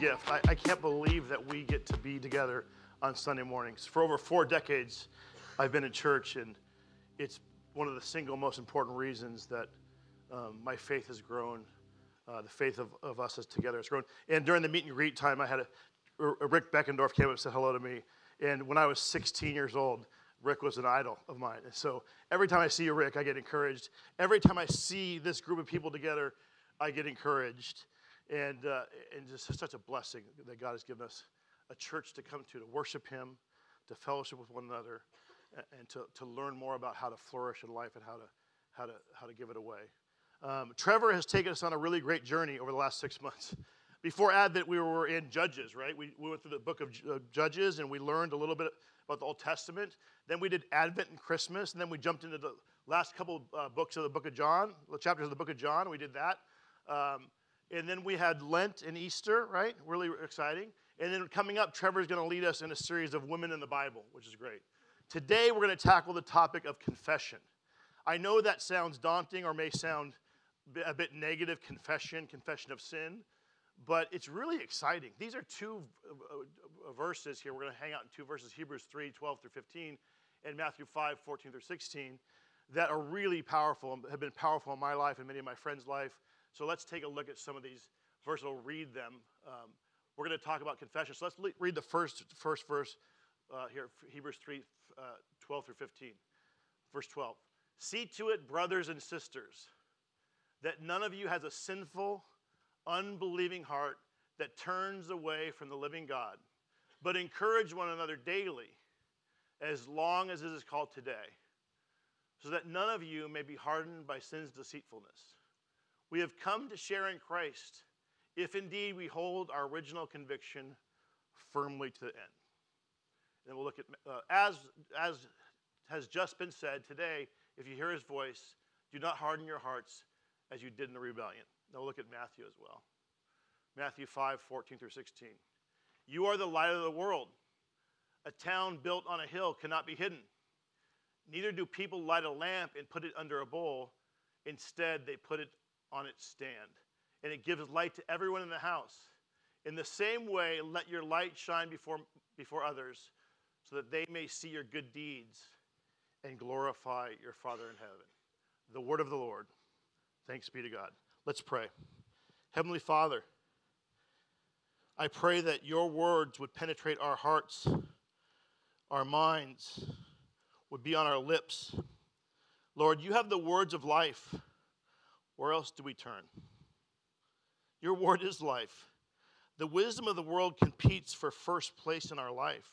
gift. I, I can't believe that we get to be together on Sunday mornings. For over four decades, I've been in church, and it's one of the single most important reasons that um, my faith has grown. Uh, the faith of, of us as together has grown. And during the meet and greet time, I had a, a Rick Beckendorf came up and said hello to me. And when I was 16 years old, Rick was an idol of mine. And so every time I see Rick, I get encouraged. Every time I see this group of people together, I get encouraged. And, uh, and just such a blessing that God has given us a church to come to, to worship Him, to fellowship with one another, and to, to learn more about how to flourish in life and how to, how to, how to give it away. Um, Trevor has taken us on a really great journey over the last six months. Before Advent, we were in Judges, right? We, we went through the book of Judges and we learned a little bit about the Old Testament. Then we did Advent and Christmas, and then we jumped into the last couple uh, books of the book of John, the chapters of the book of John. We did that. Um, and then we had Lent and Easter, right? Really exciting. And then coming up, Trevor's going to lead us in a series of women in the Bible, which is great. Today, we're going to tackle the topic of confession. I know that sounds daunting or may sound a bit negative confession, confession of sin, but it's really exciting. These are two uh, uh, verses here. We're going to hang out in two verses Hebrews 3 12 through 15 and Matthew 5 14 through 16 that are really powerful, and have been powerful in my life and many of my friends' life. So let's take a look at some of these verses. We'll read them. Um, we're going to talk about confession. So let's le- read the first, first verse uh, here, Hebrews 3 uh, 12 through 15. Verse 12. See to it, brothers and sisters that none of you has a sinful, unbelieving heart that turns away from the living God, but encourage one another daily, as long as it is called today, so that none of you may be hardened by sin's deceitfulness. We have come to share in Christ, if indeed we hold our original conviction firmly to the end. And we'll look at, uh, as, as has just been said today, if you hear his voice, do not harden your hearts as you did in the rebellion. Now we'll look at Matthew as well. Matthew 5, 14 through 16. You are the light of the world. A town built on a hill cannot be hidden. Neither do people light a lamp and put it under a bowl. Instead, they put it on its stand, and it gives light to everyone in the house. In the same way, let your light shine before, before others, so that they may see your good deeds and glorify your Father in heaven. The word of the Lord. Thanks be to God. Let's pray. Heavenly Father, I pray that your words would penetrate our hearts, our minds, would be on our lips. Lord, you have the words of life. Where else do we turn? Your word is life. The wisdom of the world competes for first place in our life.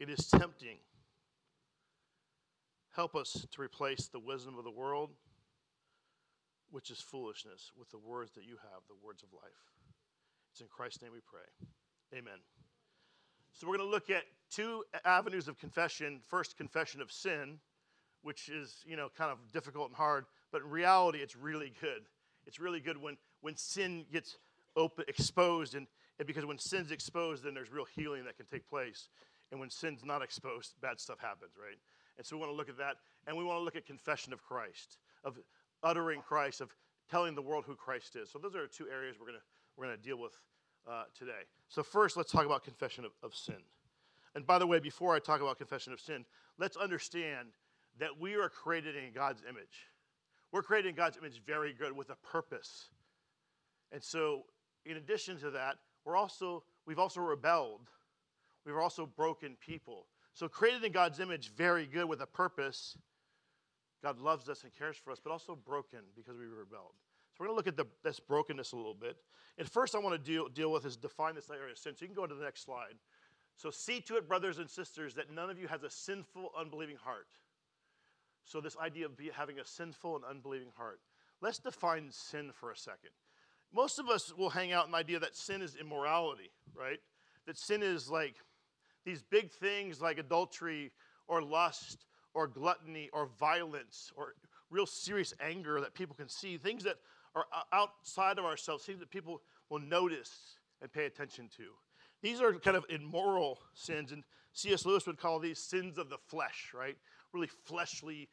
It is tempting. Help us to replace the wisdom of the world which is foolishness, with the words that you have, the words of life. It's in Christ's name we pray. Amen. So we're going to look at two avenues of confession. First, confession of sin, which is, you know, kind of difficult and hard, but in reality, it's really good. It's really good when, when sin gets open, exposed, and, and because when sin's exposed, then there's real healing that can take place. And when sin's not exposed, bad stuff happens, right? And so we want to look at that, and we want to look at confession of Christ, of uttering Christ, of telling the world who Christ is. So those are two areas we're going we're gonna deal with uh, today. So first, let's talk about confession of, of sin. And by the way, before I talk about confession of sin, let's understand that we are created in God's image. We're created in God's image very good with a purpose. And so, in addition to that, we're also, we've also rebelled. We've also broken people. So, created in God's image, very good with a purpose, God loves us and cares for us, but also broken because we rebelled. So we're going to look at the, this brokenness a little bit. And first, I want to deal, deal with is define this area of sin. So you can go to the next slide. So see to it, brothers and sisters, that none of you has a sinful, unbelieving heart. So this idea of be, having a sinful and unbelieving heart. Let's define sin for a second. Most of us will hang out in the idea that sin is immorality, right? That sin is like these big things like adultery or lust or gluttony or violence or real serious anger that people can see, things that are outside of ourselves, things that people will notice and pay attention to. These are kind of immoral sins, and C.S. Lewis would call these sins of the flesh, right? Really fleshly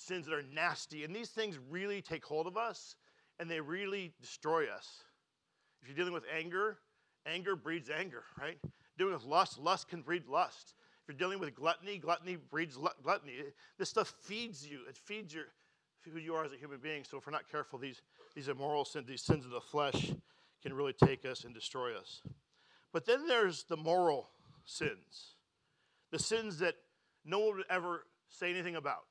sins that are nasty. And these things really take hold of us and they really destroy us. If you're dealing with anger, anger breeds anger, right? Dealing with lust, lust can breed lust. If you're dealing with gluttony, gluttony breeds gluttony. This stuff feeds you. It feeds your who you are as a human being. So if we're not careful, these, these immoral sins, these sins of the flesh, can really take us and destroy us. But then there's the moral sins, the sins that no one would ever say anything about,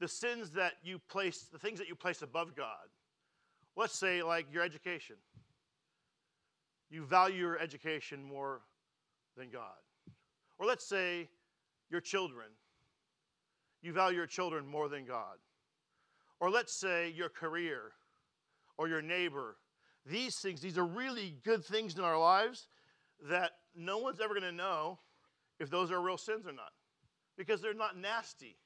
the sins that you place, the things that you place above God. Let's say, like your education. You value your education more than God. Or let's say your children. You value your children more than God. Or let's say your career or your neighbor these things, these are really good things in our lives that no one's ever going to know if those are real sins or not because they're not nasty.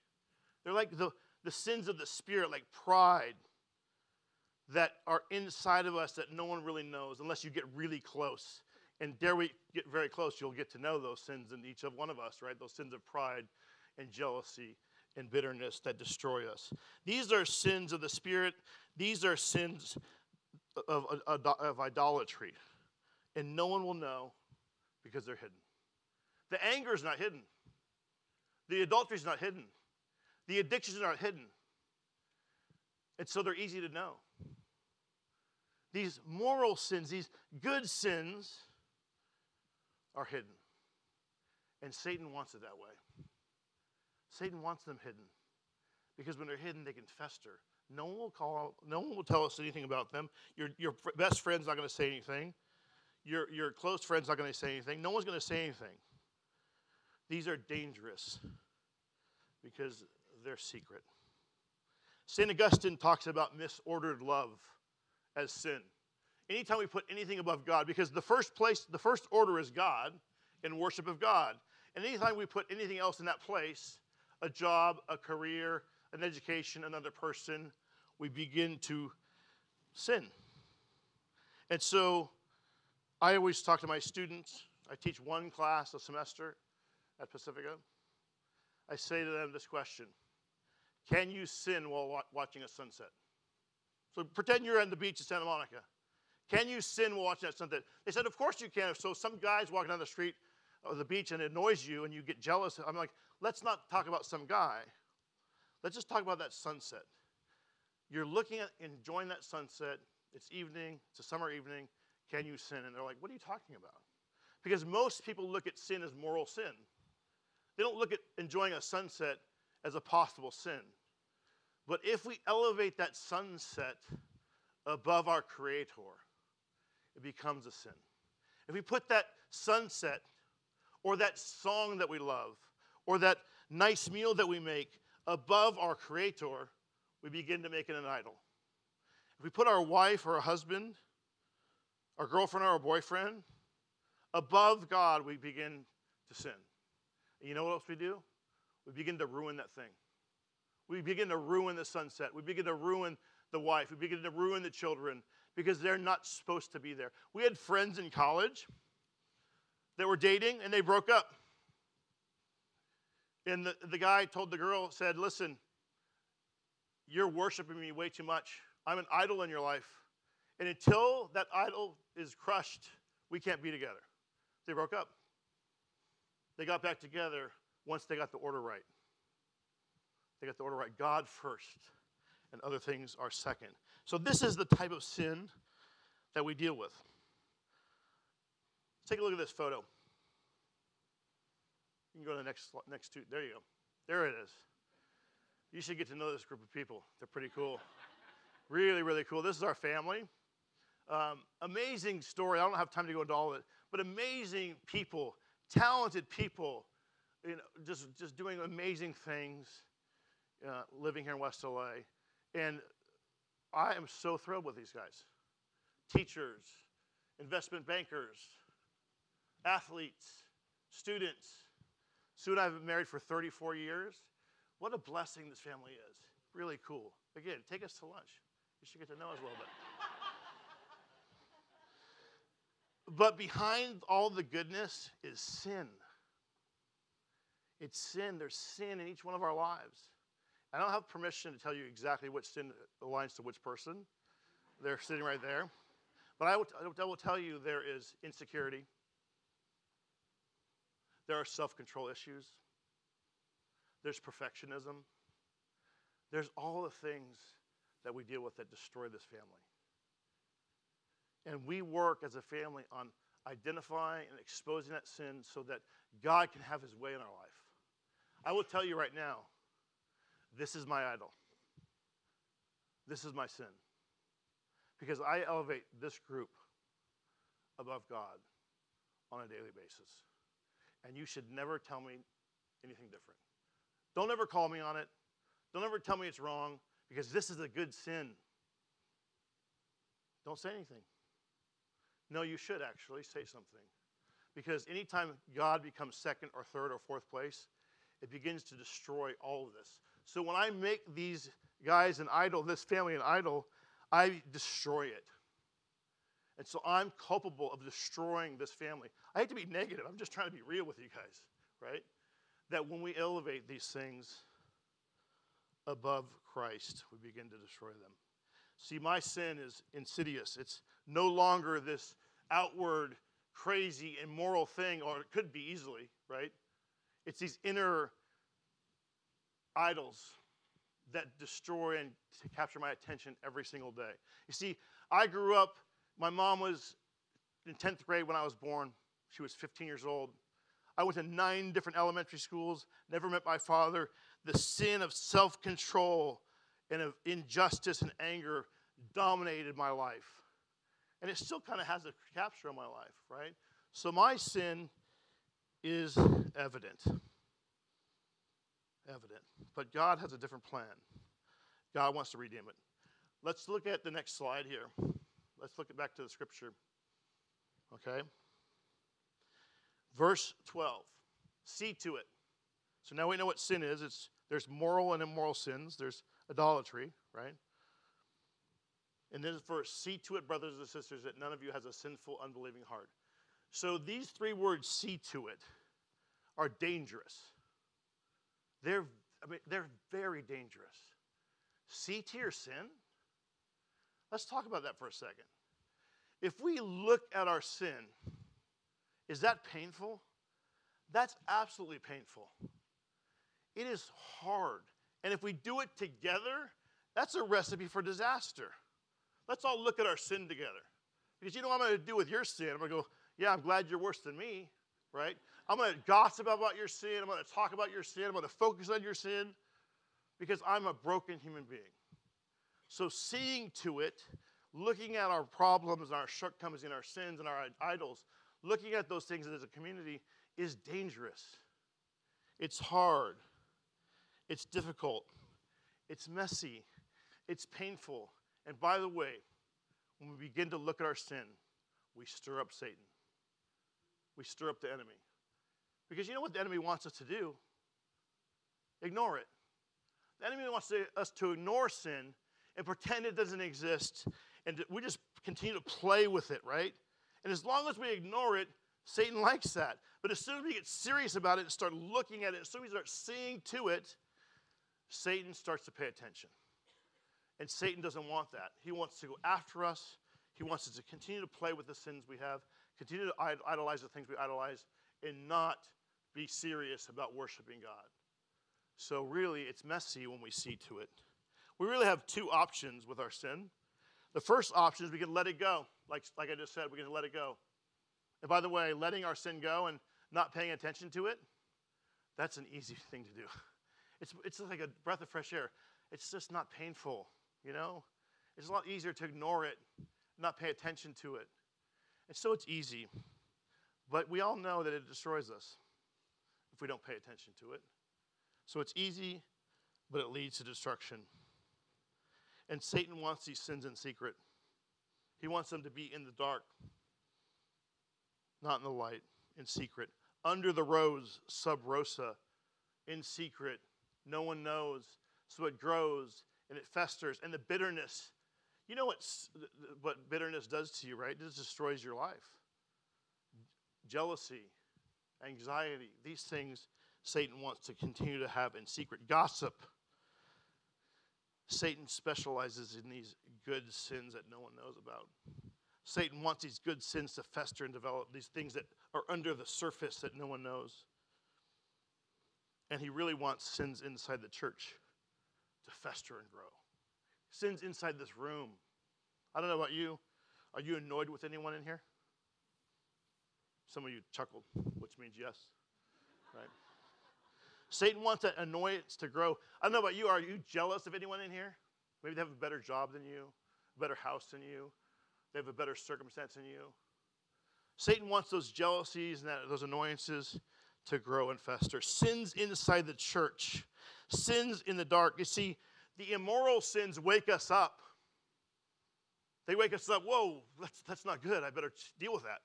They're like the, the sins of the spirit, like pride, that are inside of us that no one really knows unless you get really close. And dare we get very close, you'll get to know those sins in each of one of us, right? Those sins of pride and jealousy and bitterness that destroy us. These are sins of the spirit. These are sins of, of, of idolatry. And no one will know because they're hidden. The anger is not hidden. The adultery is not hidden. The addictions are hidden. And so they're easy to know. These moral sins, these good sins, are hidden. And Satan wants it that way. Satan wants them hidden. Because when they're hidden, they can fester no one will call. No one will tell us anything about them. Your your best friend's not going to say anything. Your your close friend's not going to say anything. No one's going to say anything. These are dangerous because they're secret. St. Augustine talks about misordered love as sin. Anytime we put anything above God, because the first place, the first order is God in worship of God. And anytime we put anything else in that place, a job, a career, an education, another person, we begin to sin. And so I always talk to my students. I teach one class a semester at Pacifica. I say to them this question Can you sin while wa- watching a sunset? So pretend you're on the beach in Santa Monica. Can you sin while watching that sunset? They said, Of course you can. So some guy's walking down the street or the beach and it annoys you and you get jealous. I'm like, let's not talk about some guy. Let's just talk about that sunset. You're looking at enjoying that sunset. It's evening, it's a summer evening. Can you sin? And they're like, What are you talking about? Because most people look at sin as moral sin. They don't look at enjoying a sunset as a possible sin. But if we elevate that sunset above our Creator, it becomes a sin. If we put that sunset or that song that we love or that nice meal that we make above our Creator, we begin to make it an idol. If we put our wife or a husband, our girlfriend or our boyfriend, above God, we begin to sin. And you know what else we do? We begin to ruin that thing. We begin to ruin the sunset. We begin to ruin the wife. We begin to ruin the children because they're not supposed to be there. We had friends in college that were dating and they broke up. And the, the guy told the girl, said, Listen, you're worshiping me way too much. I'm an idol in your life. And until that idol is crushed, we can't be together. They broke up. They got back together once they got the order right. They got the order right. God first, and other things are second. So, this is the type of sin that we deal with. Take a look at this photo. You can go to the next, next two. There you go. There it is. You should get to know this group of people. They're pretty cool. really, really cool. This is our family. Um, amazing story. I don't have time to go into all of it, but amazing people, talented people, you know, just, just doing amazing things uh, living here in West LA. And I am so thrilled with these guys teachers, investment bankers, athletes, students. Sue and I have been married for 34 years. What a blessing this family is. Really cool. Again, take us to lunch. You should get to know us a little bit. but behind all the goodness is sin. It's sin. There's sin in each one of our lives. I don't have permission to tell you exactly which sin aligns to which person. They're sitting right there. But I will, I will tell you there is insecurity, there are self control issues, there's perfectionism, there's all the things that we deal with that destroy this family. And we work as a family on identifying and exposing that sin so that God can have his way in our life. I will tell you right now this is my idol. This is my sin. Because I elevate this group above God on a daily basis. And you should never tell me anything different. Don't ever call me on it. Don't ever tell me it's wrong because this is a good sin. Don't say anything. No, you should actually say something. Because anytime God becomes second or third or fourth place, it begins to destroy all of this. So when I make these guys an idol, this family an idol, I destroy it. And so I'm culpable of destroying this family. I hate to be negative, I'm just trying to be real with you guys, right? That when we elevate these things above Christ, we begin to destroy them. See, my sin is insidious. It's no longer this outward, crazy, immoral thing, or it could be easily, right? It's these inner idols that destroy and capture my attention every single day. You see, I grew up, my mom was in 10th grade when I was born. She was 15 years old. I went to nine different elementary schools, never met my father. The sin of self control and of injustice and anger dominated my life. And it still kind of has a capture on my life, right? So my sin is evident. Evident. But God has a different plan. God wants to redeem it. Let's look at the next slide here. Let's look back to the scripture. Okay? Verse 12. See to it. So now we know what sin is. It's there's moral and immoral sins. There's idolatry, right? And then verse, see to it, brothers and sisters, that none of you has a sinful, unbelieving heart. So these three words, see to it, are dangerous. They're, I mean, they're very dangerous. See to your sin? Let's talk about that for a second. If we look at our sin, is that painful? That's absolutely painful. It is hard. And if we do it together, that's a recipe for disaster. Let's all look at our sin together. Because you know what I'm going to do with your sin? I'm going to go, yeah, I'm glad you're worse than me, right? I'm going to gossip about your sin. I'm going to talk about your sin. I'm going to focus on your sin because I'm a broken human being. So, seeing to it, looking at our problems and our shortcomings and our sins and our idols, looking at those things as a community is dangerous. It's hard. It's difficult. It's messy. It's painful. And by the way, when we begin to look at our sin, we stir up Satan. We stir up the enemy. Because you know what the enemy wants us to do? Ignore it. The enemy wants to, us to ignore sin and pretend it doesn't exist, and we just continue to play with it, right? And as long as we ignore it, Satan likes that. But as soon as we get serious about it and start looking at it, as soon as we start seeing to it, Satan starts to pay attention. And Satan doesn't want that. He wants to go after us. He wants us to continue to play with the sins we have, continue to idolize the things we idolize, and not be serious about worshiping God. So, really, it's messy when we see to it. We really have two options with our sin. The first option is we can let it go. Like, like I just said, we can let it go. And by the way, letting our sin go and not paying attention to it, that's an easy thing to do. It's, it's like a breath of fresh air. It's just not painful, you know? It's a lot easier to ignore it, not pay attention to it. And so it's easy. But we all know that it destroys us if we don't pay attention to it. So it's easy, but it leads to destruction. And Satan wants these sins in secret. He wants them to be in the dark, not in the light, in secret. Under the rose, sub rosa, in secret. No one knows. So it grows and it festers. And the bitterness, you know what, what bitterness does to you, right? It destroys your life. Jealousy, anxiety, these things Satan wants to continue to have in secret. Gossip. Satan specializes in these good sins that no one knows about. Satan wants these good sins to fester and develop, these things that are under the surface that no one knows. And he really wants sins inside the church to fester and grow. Sins inside this room. I don't know about you. Are you annoyed with anyone in here? Some of you chuckled, which means yes, right? Satan wants that annoyance to grow. I don't know about you. Are you jealous of anyone in here? Maybe they have a better job than you, a better house than you, they have a better circumstance than you. Satan wants those jealousies and that, those annoyances to grow and fester. Sins inside the church, sins in the dark. You see, the immoral sins wake us up. They wake us up, whoa, that's, that's not good. I better deal with that.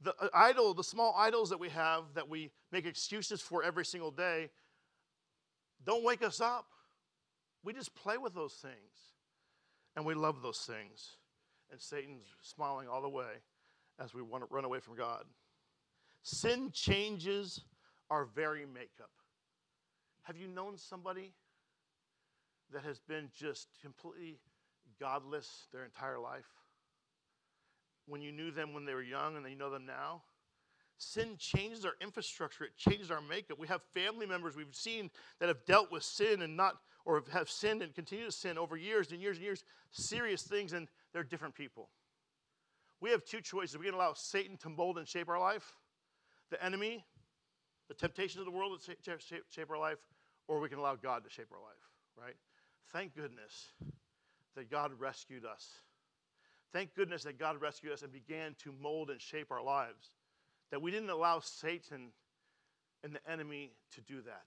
The uh, idol, the small idols that we have that we make excuses for every single day, don't wake us up. We just play with those things. And we love those things. And Satan's smiling all the way as we want to run away from God. Sin changes our very makeup. Have you known somebody that has been just completely godless their entire life? When you knew them when they were young and then you know them now? Sin changes our infrastructure, it changes our makeup. We have family members we've seen that have dealt with sin and not, or have sinned and continue to sin over years and years and years, serious things, and they're different people. We have two choices. We can allow Satan to mold and shape our life, the enemy, the temptations of the world to shape our life, or we can allow God to shape our life, right? Thank goodness that God rescued us. Thank goodness that God rescued us and began to mold and shape our lives. That we didn't allow Satan and the enemy to do that.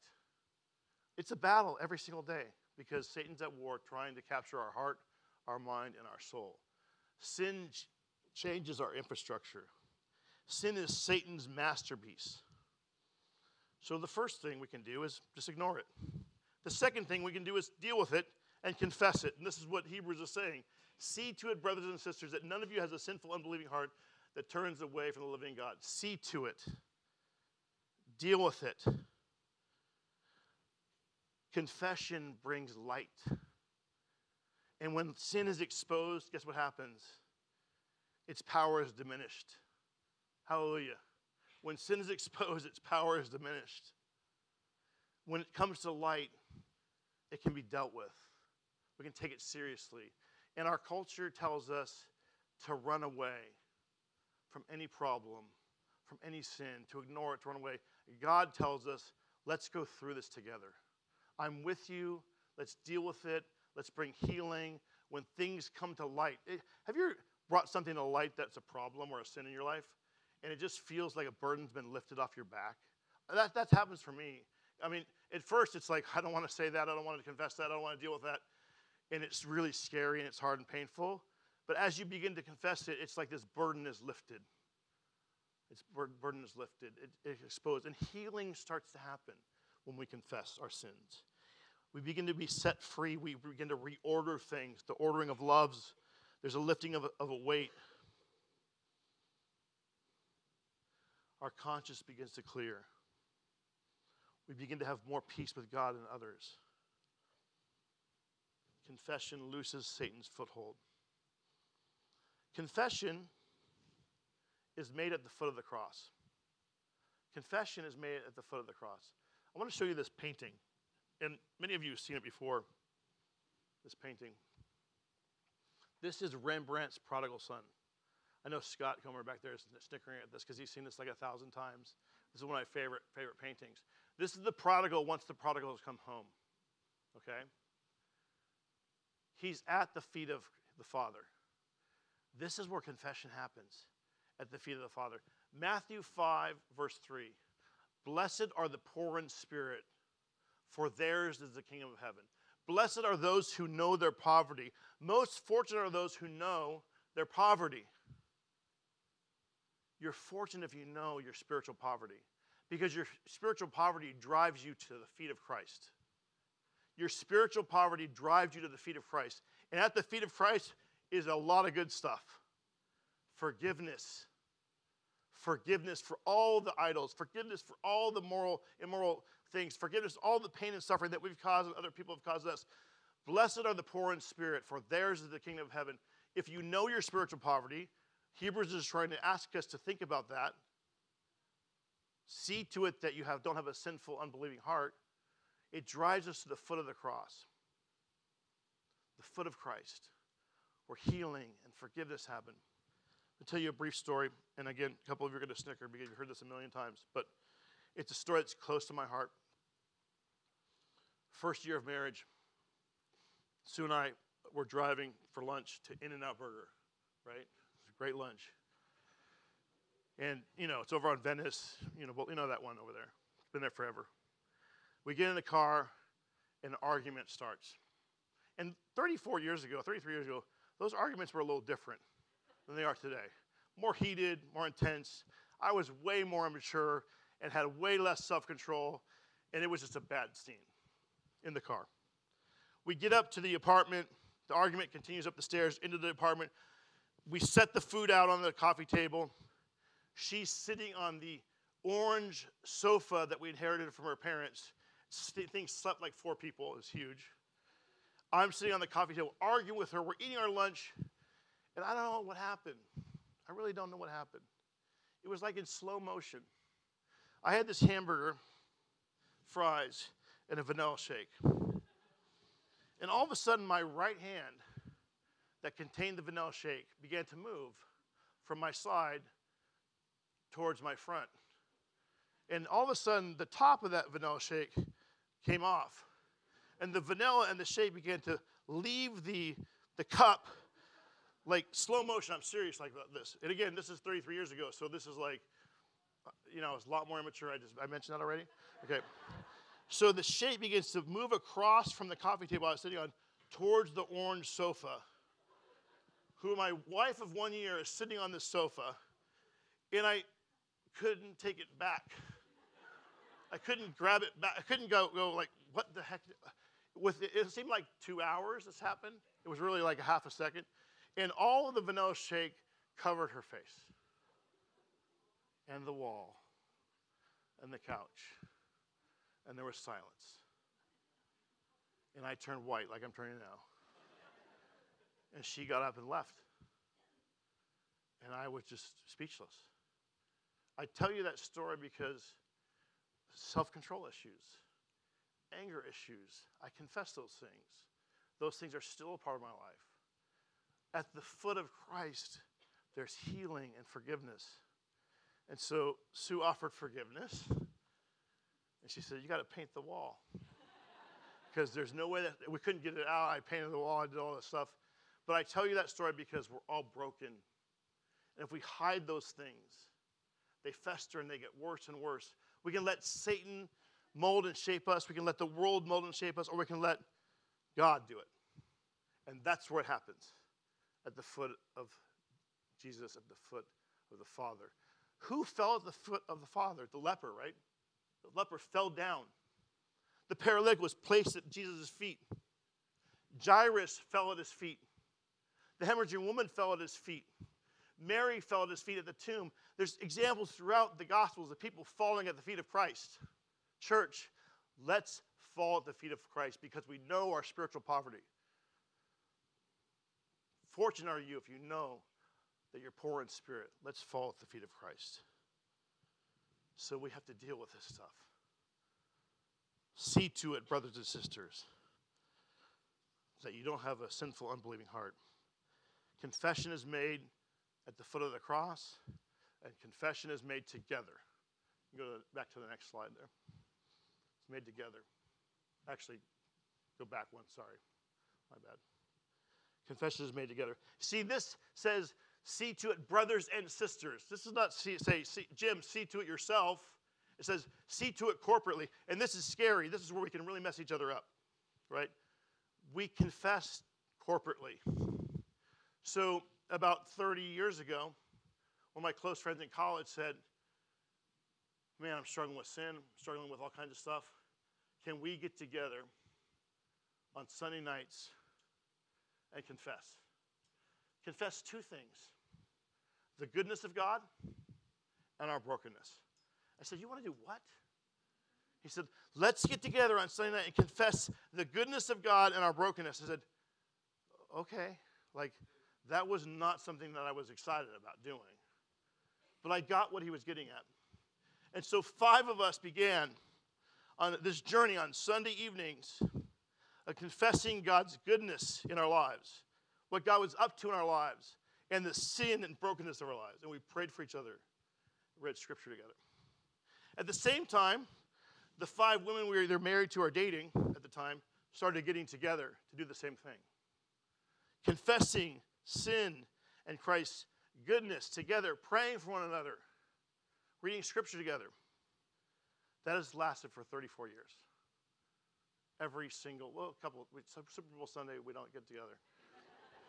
It's a battle every single day because Satan's at war trying to capture our heart, our mind, and our soul. Sin changes our infrastructure. Sin is Satan's masterpiece. So the first thing we can do is just ignore it. The second thing we can do is deal with it and confess it. And this is what Hebrews is saying. See to it, brothers and sisters, that none of you has a sinful, unbelieving heart that turns away from the living God. See to it. Deal with it. Confession brings light. And when sin is exposed, guess what happens? Its power is diminished. Hallelujah. When sin is exposed, its power is diminished. When it comes to light, it can be dealt with. We can take it seriously. And our culture tells us to run away from any problem, from any sin, to ignore it, to run away. God tells us, let's go through this together. I'm with you. Let's deal with it. Let's bring healing. When things come to light, eh, have you brought something to light that's a problem or a sin in your life, and it just feels like a burden's been lifted off your back? That, that happens for me. I mean, at first it's like, I don't want to say that. I don't want to confess that. I don't want to deal with that. And it's really scary and it's hard and painful. But as you begin to confess it, it's like this burden is lifted. Its burden is lifted, it, it's exposed. And healing starts to happen when we confess our sins. We begin to be set free. We begin to reorder things, the ordering of loves. There's a lifting of a, of a weight. Our conscience begins to clear. We begin to have more peace with God and others. Confession looses Satan's foothold. Confession is made at the foot of the cross. Confession is made at the foot of the cross. I want to show you this painting. And many of you have seen it before, this painting. This is Rembrandt's Prodigal Son. I know Scott Comer back there is snickering at this because he's seen this like a thousand times. This is one of my favorite, favorite paintings. This is the prodigal once the prodigal has come home. Okay? He's at the feet of the Father. This is where confession happens at the feet of the Father. Matthew 5, verse 3. Blessed are the poor in spirit, for theirs is the kingdom of heaven. Blessed are those who know their poverty. Most fortunate are those who know their poverty. You're fortunate if you know your spiritual poverty because your spiritual poverty drives you to the feet of Christ. Your spiritual poverty drives you to the feet of Christ. And at the feet of Christ is a lot of good stuff forgiveness, forgiveness for all the idols, forgiveness for all the moral, immoral things, forgiveness all the pain and suffering that we've caused and other people have caused us. Blessed are the poor in spirit, for theirs is the kingdom of heaven. if you know your spiritual poverty, Hebrews is trying to ask us to think about that. See to it that you have, don't have a sinful, unbelieving heart. It drives us to the foot of the cross, the foot of Christ, where healing and forgiveness happen. I'll tell you a brief story, and again, a couple of you are going to snicker because you've heard this a million times, but it's a story that's close to my heart. First year of marriage, Sue and I were driving for lunch to In N Out Burger, right? It's a great lunch. And, you know, it's over on Venice, you know, well, you know that one over there. It's been there forever. We get in the car, and an argument starts. And 34 years ago, 33 years ago, those arguments were a little different than they are today. More heated, more intense. I was way more immature and had way less self control, and it was just a bad scene in the car. We get up to the apartment. The argument continues up the stairs into the apartment. We set the food out on the coffee table. She's sitting on the orange sofa that we inherited from her parents. Thing slept like four people. It was huge. I'm sitting on the coffee table arguing with her. We're eating our lunch, and I don't know what happened. I really don't know what happened. It was like in slow motion. I had this hamburger, fries, and a vanilla shake. And all of a sudden, my right hand that contained the vanilla shake began to move from my side towards my front. And all of a sudden, the top of that vanilla shake came off. And the vanilla and the shake began to leave the, the cup like slow motion. I'm serious like this. And again, this is 33 years ago, so this is like, you know, it's a lot more immature. I just I mentioned that already. Okay. So the shape begins to move across from the coffee table I was sitting on towards the orange sofa. Who my wife of one year is sitting on this sofa, and I couldn't take it back. I couldn't grab it back. I couldn't go, go like, what the heck? With it, it seemed like two hours this happened. It was really like a half a second. And all of the vanilla shake covered her face and the wall and the couch. And there was silence. And I turned white like I'm turning now. And she got up and left. And I was just speechless. I tell you that story because self control issues, anger issues, I confess those things. Those things are still a part of my life. At the foot of Christ, there's healing and forgiveness. And so Sue offered forgiveness. And she said, You got to paint the wall. Because there's no way that we couldn't get it out. I painted the wall, I did all this stuff. But I tell you that story because we're all broken. And if we hide those things, they fester and they get worse and worse. We can let Satan mold and shape us, we can let the world mold and shape us, or we can let God do it. And that's where it happens at the foot of Jesus, at the foot of the Father. Who fell at the foot of the Father? The leper, right? The leper fell down. The paralytic was placed at Jesus' feet. Jairus fell at his feet. The hemorrhaging woman fell at his feet. Mary fell at his feet at the tomb. There's examples throughout the Gospels of people falling at the feet of Christ. Church, let's fall at the feet of Christ because we know our spiritual poverty. Fortunate are you if you know that you're poor in spirit. Let's fall at the feet of Christ. So we have to deal with this stuff. See to it, brothers and sisters, that you don't have a sinful, unbelieving heart. Confession is made at the foot of the cross, and confession is made together. Go to, back to the next slide there. It's made together. Actually, go back one, sorry. My bad. Confession is made together. See, this says, see to it, brothers and sisters. This is not see, say, see, Jim, see to it yourself. It says, see to it corporately. And this is scary. This is where we can really mess each other up, right? We confess corporately. So, about 30 years ago, one of my close friends in college said, Man, I'm struggling with sin, I'm struggling with all kinds of stuff. Can we get together on Sunday nights and confess? Confess two things the goodness of God and our brokenness. I said, You want to do what? He said, Let's get together on Sunday night and confess the goodness of God and our brokenness. I said, Okay. Like, that was not something that I was excited about doing. But I got what he was getting at. And so five of us began on this journey on Sunday evenings of confessing God's goodness in our lives, what God was up to in our lives, and the sin and brokenness of our lives. And we prayed for each other, read scripture together. At the same time, the five women we were either married to or dating at the time started getting together to do the same thing. Confessing sin and Christ's goodness together, praying for one another, reading scripture together. That has lasted for 34 years. Every single, well, a couple, Super Bowl Sunday, we don't get together.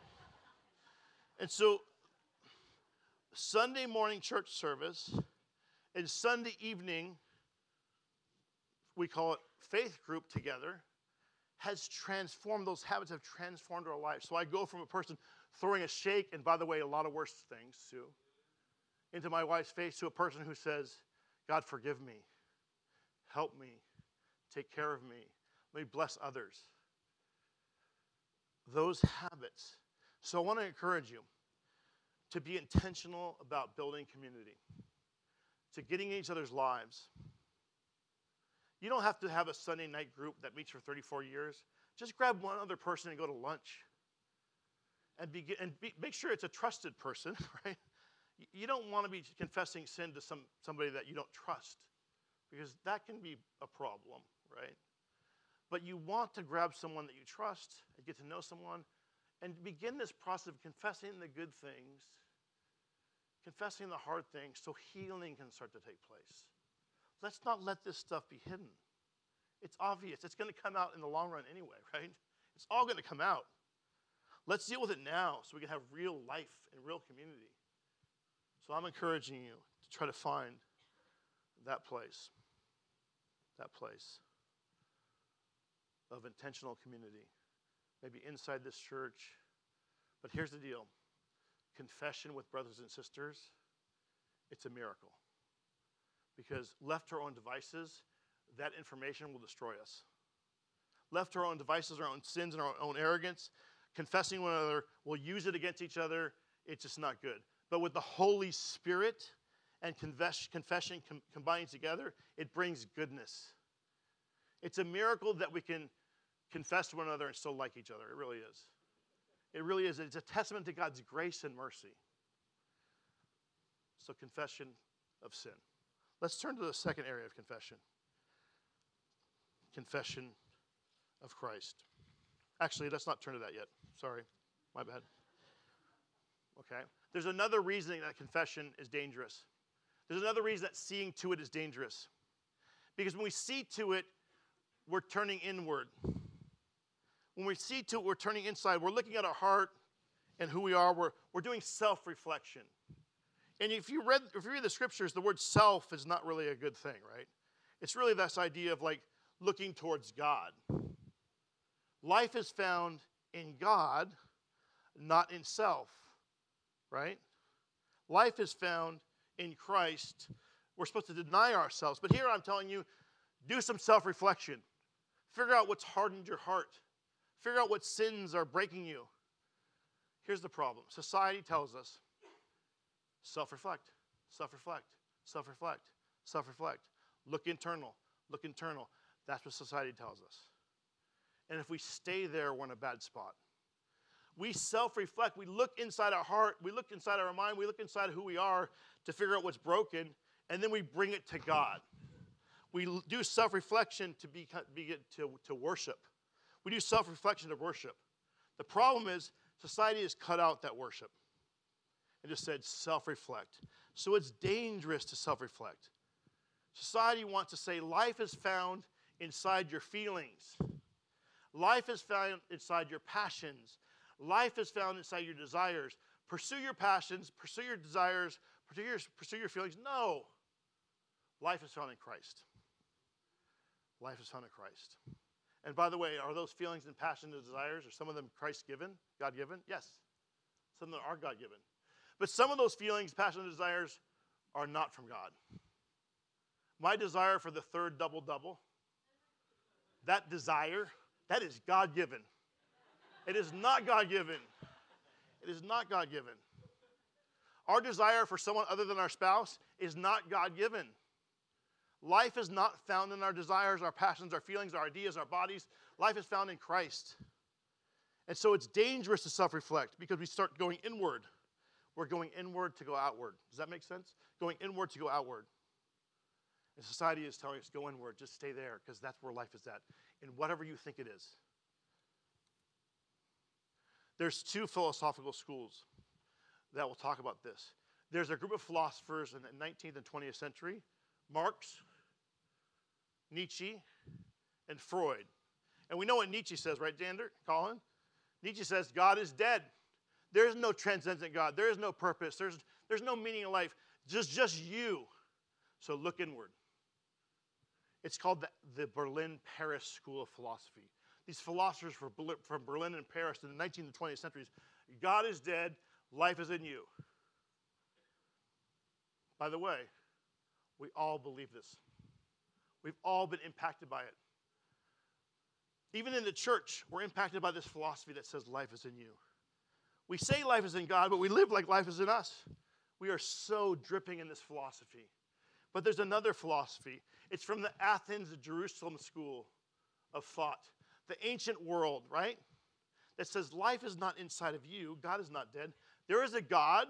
and so, Sunday morning church service and Sunday evening, we call it faith group together, has transformed, those habits have transformed our lives. So I go from a person throwing a shake, and by the way, a lot of worse things too, into my wife's face to a person who says, God, forgive me, help me, take care of me, let me bless others. Those habits. So I want to encourage you to be intentional about building community, to getting in each other's lives. You don't have to have a Sunday night group that meets for 34 years. Just grab one other person and go to lunch and, and be, make sure it's a trusted person, right? You don't want to be confessing sin to some, somebody that you don't trust because that can be a problem, right? But you want to grab someone that you trust and get to know someone and begin this process of confessing the good things, confessing the hard things so healing can start to take place. Let's not let this stuff be hidden. It's obvious. It's going to come out in the long run anyway, right? It's all going to come out. Let's deal with it now so we can have real life and real community. So I'm encouraging you to try to find that place, that place of intentional community, maybe inside this church. But here's the deal confession with brothers and sisters, it's a miracle. Because left to our own devices, that information will destroy us. Left to our own devices, our own sins, and our own arrogance, confessing one another, we'll use it against each other. It's just not good. But with the Holy Spirit and confession com- combining together, it brings goodness. It's a miracle that we can confess to one another and still like each other. It really is. It really is. It's a testament to God's grace and mercy. So, confession of sin. Let's turn to the second area of confession confession of Christ. Actually, let's not turn to that yet. Sorry, my bad. Okay. There's another reason that confession is dangerous. There's another reason that seeing to it is dangerous. Because when we see to it, we're turning inward. When we see to it, we're turning inside. We're looking at our heart and who we are. We're, we're doing self reflection. And if you, read, if you read the scriptures, the word self is not really a good thing, right? It's really this idea of like looking towards God. Life is found in God, not in self, right? Life is found in Christ. We're supposed to deny ourselves. But here I'm telling you do some self reflection. Figure out what's hardened your heart, figure out what sins are breaking you. Here's the problem society tells us self reflect, self reflect, self reflect, self reflect. Look internal, look internal. That's what society tells us. And if we stay there, we're in a bad spot. We self reflect. We look inside our heart. We look inside our mind. We look inside who we are to figure out what's broken. And then we bring it to God. We do self reflection to, be, to, to worship. We do self reflection to worship. The problem is, society has cut out that worship and just said self reflect. So it's dangerous to self reflect. Society wants to say life is found inside your feelings. Life is found inside your passions. Life is found inside your desires. Pursue your passions, pursue your desires, pursue your, pursue your feelings. No. Life is found in Christ. Life is found in Christ. And by the way, are those feelings and passions and desires, are some of them Christ given, God given? Yes. Some of them are God given. But some of those feelings, passions, and desires are not from God. My desire for the third double double, that desire, that is God given. It is not God given. It is not God given. Our desire for someone other than our spouse is not God given. Life is not found in our desires, our passions, our feelings, our ideas, our bodies. Life is found in Christ. And so it's dangerous to self reflect because we start going inward. We're going inward to go outward. Does that make sense? Going inward to go outward. And society is telling us go inward, just stay there because that's where life is at, in whatever you think it is. There's two philosophical schools that will talk about this. There's a group of philosophers in the 19th and 20th century Marx, Nietzsche, and Freud. And we know what Nietzsche says, right, Dander, Colin? Nietzsche says God is dead. There is no transcendent God. There is no purpose. There's, there's no meaning in life. Just, just you. So look inward. It's called the, the Berlin Paris School of Philosophy. These philosophers from Berlin and Paris in the 19th and 20th centuries God is dead, life is in you. By the way, we all believe this. We've all been impacted by it. Even in the church, we're impacted by this philosophy that says life is in you. We say life is in God, but we live like life is in us. We are so dripping in this philosophy. But there's another philosophy. It's from the Athens Jerusalem school of thought, the ancient world, right? That says life is not inside of you, God is not dead. There is a God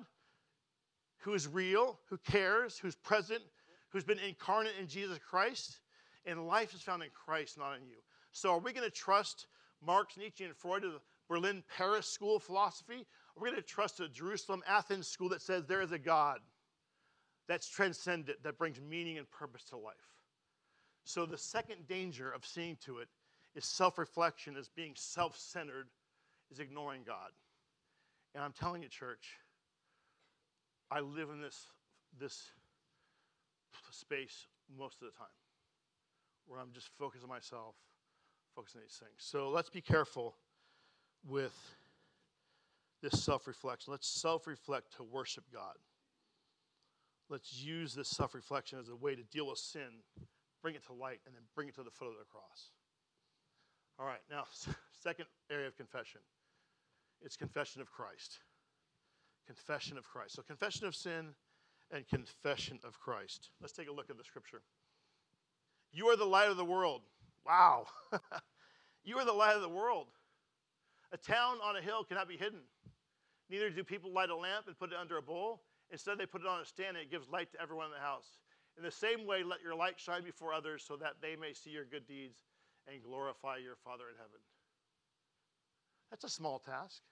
who is real, who cares, who's present, who's been incarnate in Jesus Christ, and life is found in Christ, not in you. So, are we going to trust Marx, Nietzsche, and Freud of the Berlin Paris School of Philosophy? Are we going to trust the Jerusalem Athens school that says there is a God that's transcendent, that brings meaning and purpose to life? So, the second danger of seeing to it is self reflection, is being self centered, is ignoring God. And I'm telling you, church, I live in this, this space most of the time where I'm just focused on myself, focusing on these things. So let's be careful with this self reflection. Let's self reflect to worship God. Let's use this self reflection as a way to deal with sin, bring it to light, and then bring it to the foot of the cross. All right, now, second area of confession it's confession of Christ. Confession of Christ. So, confession of sin and confession of Christ. Let's take a look at the scripture. You are the light of the world. Wow. you are the light of the world. A town on a hill cannot be hidden. Neither do people light a lamp and put it under a bowl. Instead, they put it on a stand and it gives light to everyone in the house. In the same way, let your light shine before others so that they may see your good deeds and glorify your Father in heaven. That's a small task,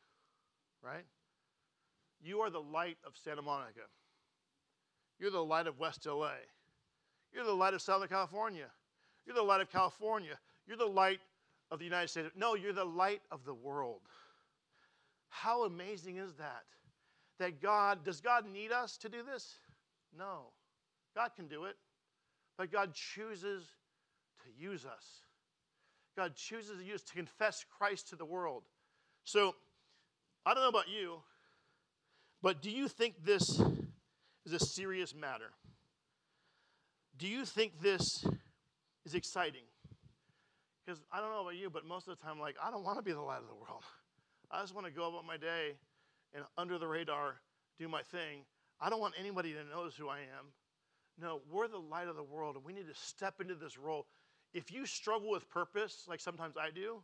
right? You are the light of Santa Monica. You're the light of West LA. You're the light of Southern California. You're the light of California. You're the light of the United States. No, you're the light of the world. How amazing is that? That God, does God need us to do this? No. God can do it. But God chooses to use us. God chooses to use to confess Christ to the world. So, I don't know about you, but do you think this is a serious matter? Do you think this is exciting? Because I don't know about you, but most of the time, like, I don't want to be the light of the world. I just want to go about my day and under the radar do my thing. I don't want anybody to notice who I am. No, we're the light of the world, and we need to step into this role. If you struggle with purpose, like sometimes I do,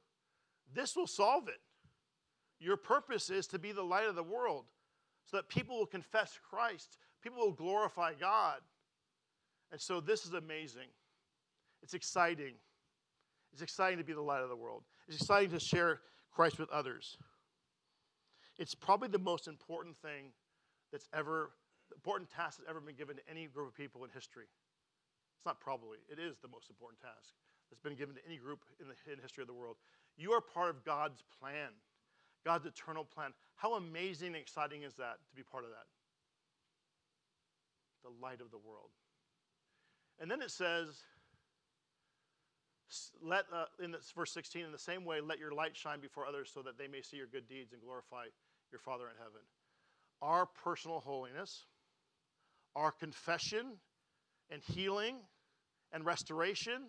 this will solve it. Your purpose is to be the light of the world so that people will confess Christ, people will glorify God. And so this is amazing. It's exciting. It's exciting to be the light of the world. It's exciting to share Christ with others. It's probably the most important thing that's ever, important task that's ever been given to any group of people in history. It's not probably, it is the most important task that's been given to any group in the in history of the world. You are part of God's plan, God's eternal plan. How amazing and exciting is that to be part of that? The light of the world. And then it says, let, uh, in this, verse 16, in the same way, let your light shine before others so that they may see your good deeds and glorify your Father in heaven. Our personal holiness, our confession and healing and restoration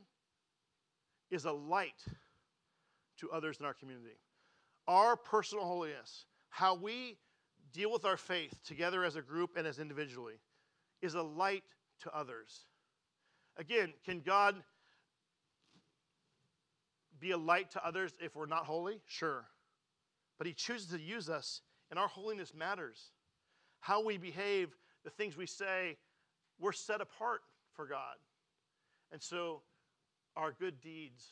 is a light to others in our community. Our personal holiness, how we deal with our faith together as a group and as individually is a light to others. Again, can God be a light to others if we're not holy? Sure. But He chooses to use us, and our holiness matters. How we behave, the things we say, we're set apart for God. And so our good deeds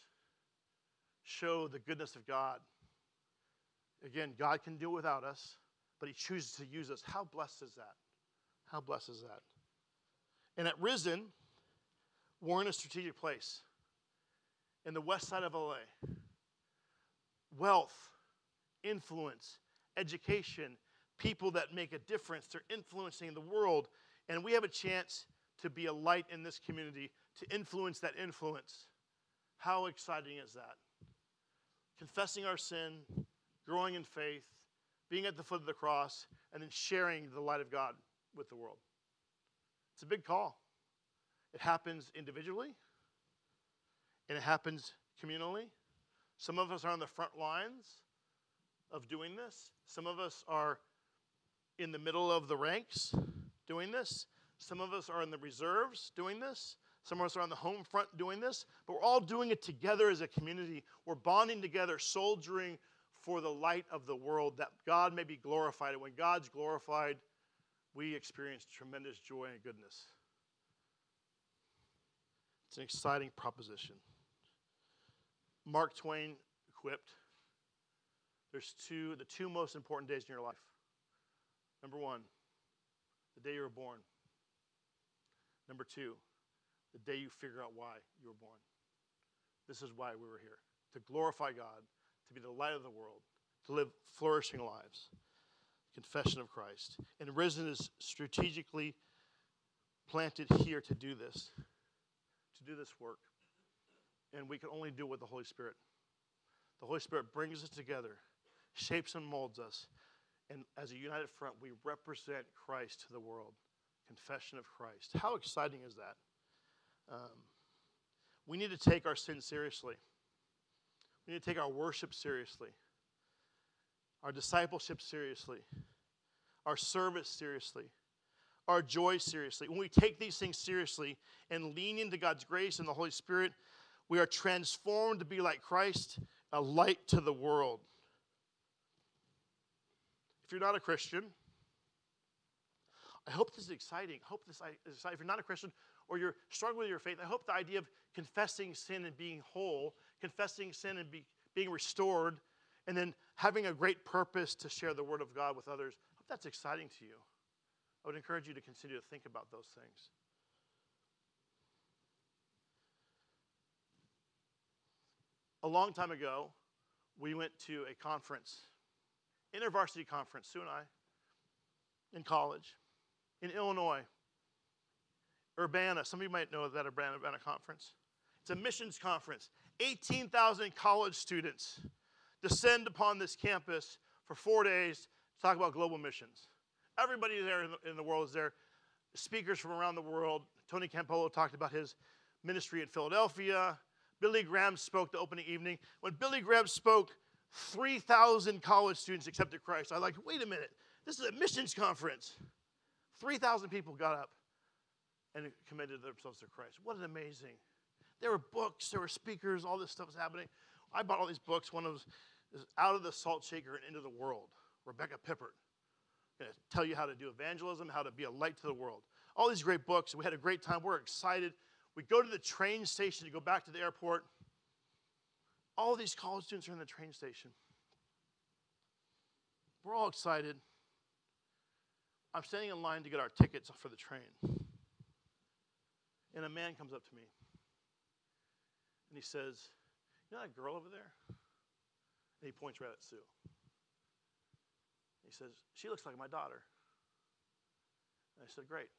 show the goodness of God. Again, God can do it without us, but He chooses to use us. How blessed is that? How blessed is that? And at Risen, we're in a strategic place in the west side of LA. Wealth, influence, education, people that make a difference. They're influencing the world. And we have a chance to be a light in this community, to influence that influence. How exciting is that? Confessing our sin, growing in faith, being at the foot of the cross, and then sharing the light of God with the world. It's a big call. It happens individually, and it happens communally. Some of us are on the front lines of doing this. Some of us are in the middle of the ranks doing this. Some of us are in the reserves doing this. Some of us are on the home front doing this. But we're all doing it together as a community. We're bonding together, soldiering for the light of the world that God may be glorified. And when God's glorified, we experience tremendous joy and goodness. It's an exciting proposition. Mark Twain quipped there's two, the two most important days in your life. Number one, the day you were born. Number two, the day you figure out why you were born. This is why we were here to glorify God, to be the light of the world, to live flourishing lives. Confession of Christ. And Risen is strategically planted here to do this, to do this work. And we can only do it with the Holy Spirit. The Holy Spirit brings us together, shapes and molds us. And as a united front, we represent Christ to the world. Confession of Christ. How exciting is that? Um, we need to take our sin seriously. We need to take our worship seriously, our discipleship seriously, our service seriously, our joy seriously. When we take these things seriously and lean into God's grace and the Holy Spirit, we are transformed to be like Christ, a light to the world. If you're not a Christian, I hope this is exciting. I hope this is exciting. If you're not a Christian or you're struggling with your faith, I hope the idea of confessing sin and being whole, confessing sin and be, being restored, and then having a great purpose to share the word of God with others, I hope that's exciting to you. I would encourage you to continue to think about those things. A long time ago, we went to a conference, InterVarsity conference, Sue and I, in college, in Illinois, Urbana. Some of you might know that Urbana, Urbana conference. It's a missions conference. 18,000 college students descend upon this campus for four days to talk about global missions. Everybody there in the, in the world is there. Speakers from around the world. Tony Campolo talked about his ministry in Philadelphia. Billy Graham spoke the opening evening. When Billy Graham spoke, 3,000 college students accepted Christ. I like, wait a minute, this is a missions conference. 3,000 people got up and committed themselves to Christ. What an amazing. There were books, there were speakers, all this stuff was happening. I bought all these books. One of them was Out of the Salt Shaker and Into the World, Rebecca Pippert. Going to tell you how to do evangelism, how to be a light to the world. All these great books. We had a great time. We're excited. We go to the train station to go back to the airport. All these college students are in the train station. We're all excited. I'm standing in line to get our tickets for the train. And a man comes up to me and he says, You know that girl over there? And he points right at Sue. He says, She looks like my daughter. And I said, Great.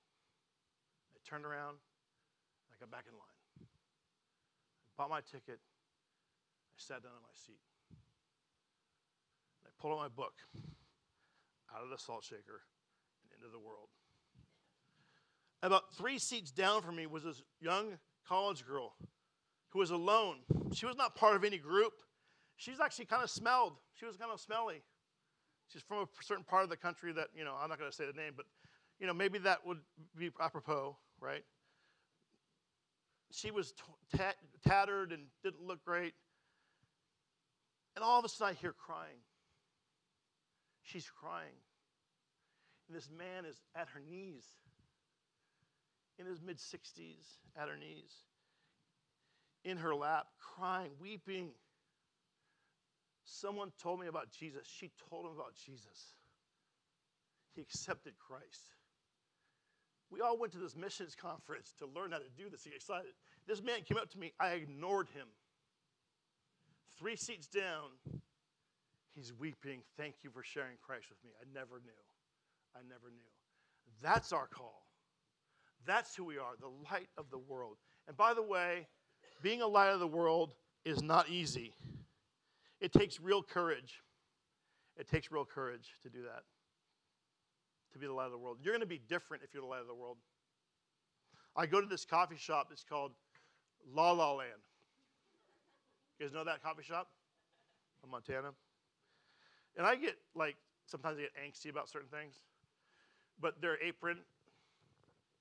I turned around, I got back in line. I bought my ticket. I sat down in my seat. I pulled out my book out of the salt shaker and into the world. About three seats down from me was this young college girl who was alone. She was not part of any group. She's actually kind of smelled. She was kind of smelly. She's from a certain part of the country that, you know, I'm not going to say the name, but, you know, maybe that would be apropos, right? She was t- tattered and didn't look great. And all of a sudden, I hear crying. She's crying. And this man is at her knees, in his mid 60s, at her knees, in her lap, crying, weeping. Someone told me about Jesus. She told him about Jesus. He accepted Christ. We all went to this missions conference to learn how to do this. He excited. This man came up to me. I ignored him. Three seats down, he's weeping. Thank you for sharing Christ with me. I never knew. I never knew. That's our call. That's who we are, the light of the world. And by the way, being a light of the world is not easy. It takes real courage. It takes real courage to do that, to be the light of the world. You're going to be different if you're the light of the world. I go to this coffee shop, it's called La La Land. You guys know that coffee shop in Montana? And I get like, sometimes I get angsty about certain things, but their apron,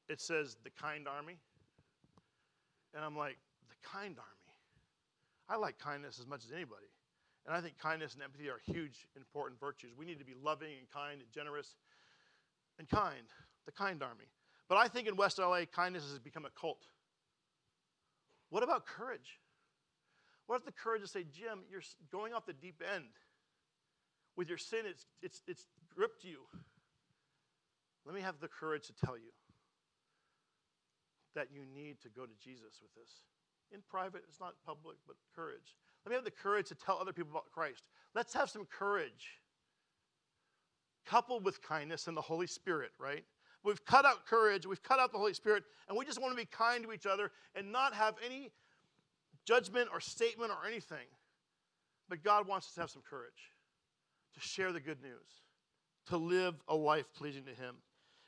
it says the kind army. And I'm like, the kind army? I like kindness as much as anybody. And I think kindness and empathy are huge, important virtues. We need to be loving and kind and generous and kind, the kind army. But I think in West LA, kindness has become a cult. What about courage? What if the courage to say, Jim, you're going off the deep end? With your sin, it's, it's, it's gripped you. Let me have the courage to tell you that you need to go to Jesus with this. In private, it's not public, but courage. Let me have the courage to tell other people about Christ. Let's have some courage coupled with kindness and the Holy Spirit, right? We've cut out courage, we've cut out the Holy Spirit, and we just want to be kind to each other and not have any judgment or statement or anything. But God wants us to have some courage to share the good news, to live a life pleasing to Him.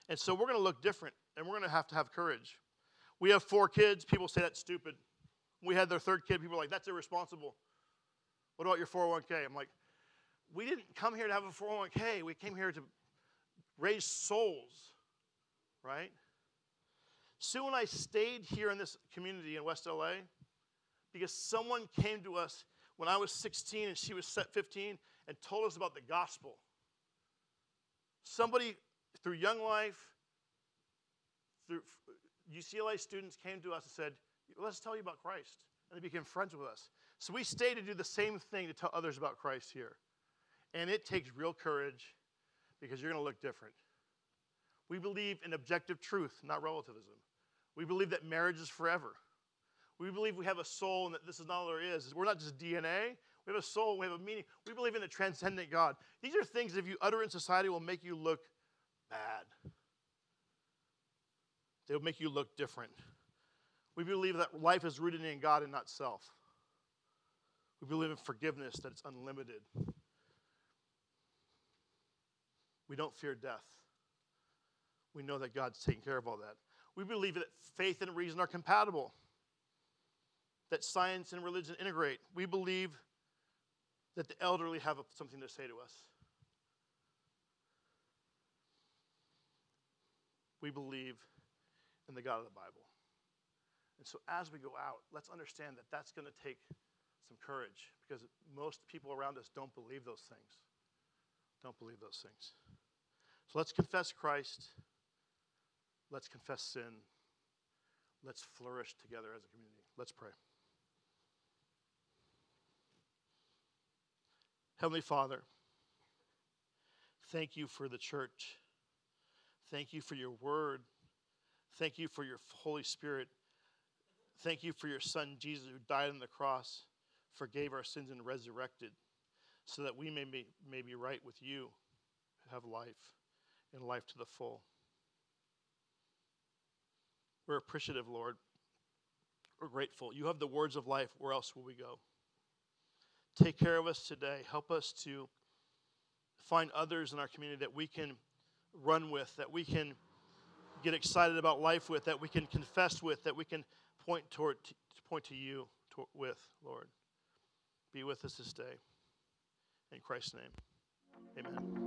And so we're going to look different and we're going to have to have courage. We have four kids. People say that's stupid. We had their third kid. People are like, that's irresponsible. What about your 401k? I'm like, we didn't come here to have a 401k. We came here to raise souls, right? Sue and I stayed here in this community in West LA because someone came to us when I was 16 and she was 15 and told us about the gospel. Somebody through Young Life, through UCLA students came to us and said, Let's tell you about Christ. And they became friends with us. So we stay to do the same thing to tell others about Christ here. And it takes real courage because you're going to look different. We believe in objective truth, not relativism. We believe that marriage is forever. We believe we have a soul and that this is not all there is. We're not just DNA. We have a soul. We have a meaning. We believe in a transcendent God. These are things that if you utter in society will make you look bad. They'll make you look different. We believe that life is rooted in God and not self. We believe in forgiveness, that it's unlimited. We don't fear death. We know that God's taking care of all that. We believe that faith and reason are compatible, that science and religion integrate. We believe that the elderly have something to say to us. We believe in the God of the Bible. And so as we go out, let's understand that that's going to take some courage because most people around us don't believe those things. Don't believe those things. So let's confess Christ. Let's confess sin. Let's flourish together as a community. Let's pray. Heavenly Father, thank you for the church. Thank you for your word. Thank you for your Holy Spirit. Thank you for your Son, Jesus, who died on the cross, forgave our sins, and resurrected, so that we may be, may be right with you, have life, and life to the full. We're appreciative, Lord. We're grateful. You have the words of life. Where else will we go? Take care of us today. Help us to find others in our community that we can run with, that we can get excited about life with, that we can confess with, that we can point toward to point to you to, with, Lord. Be with us this day. In Christ's name. Amen.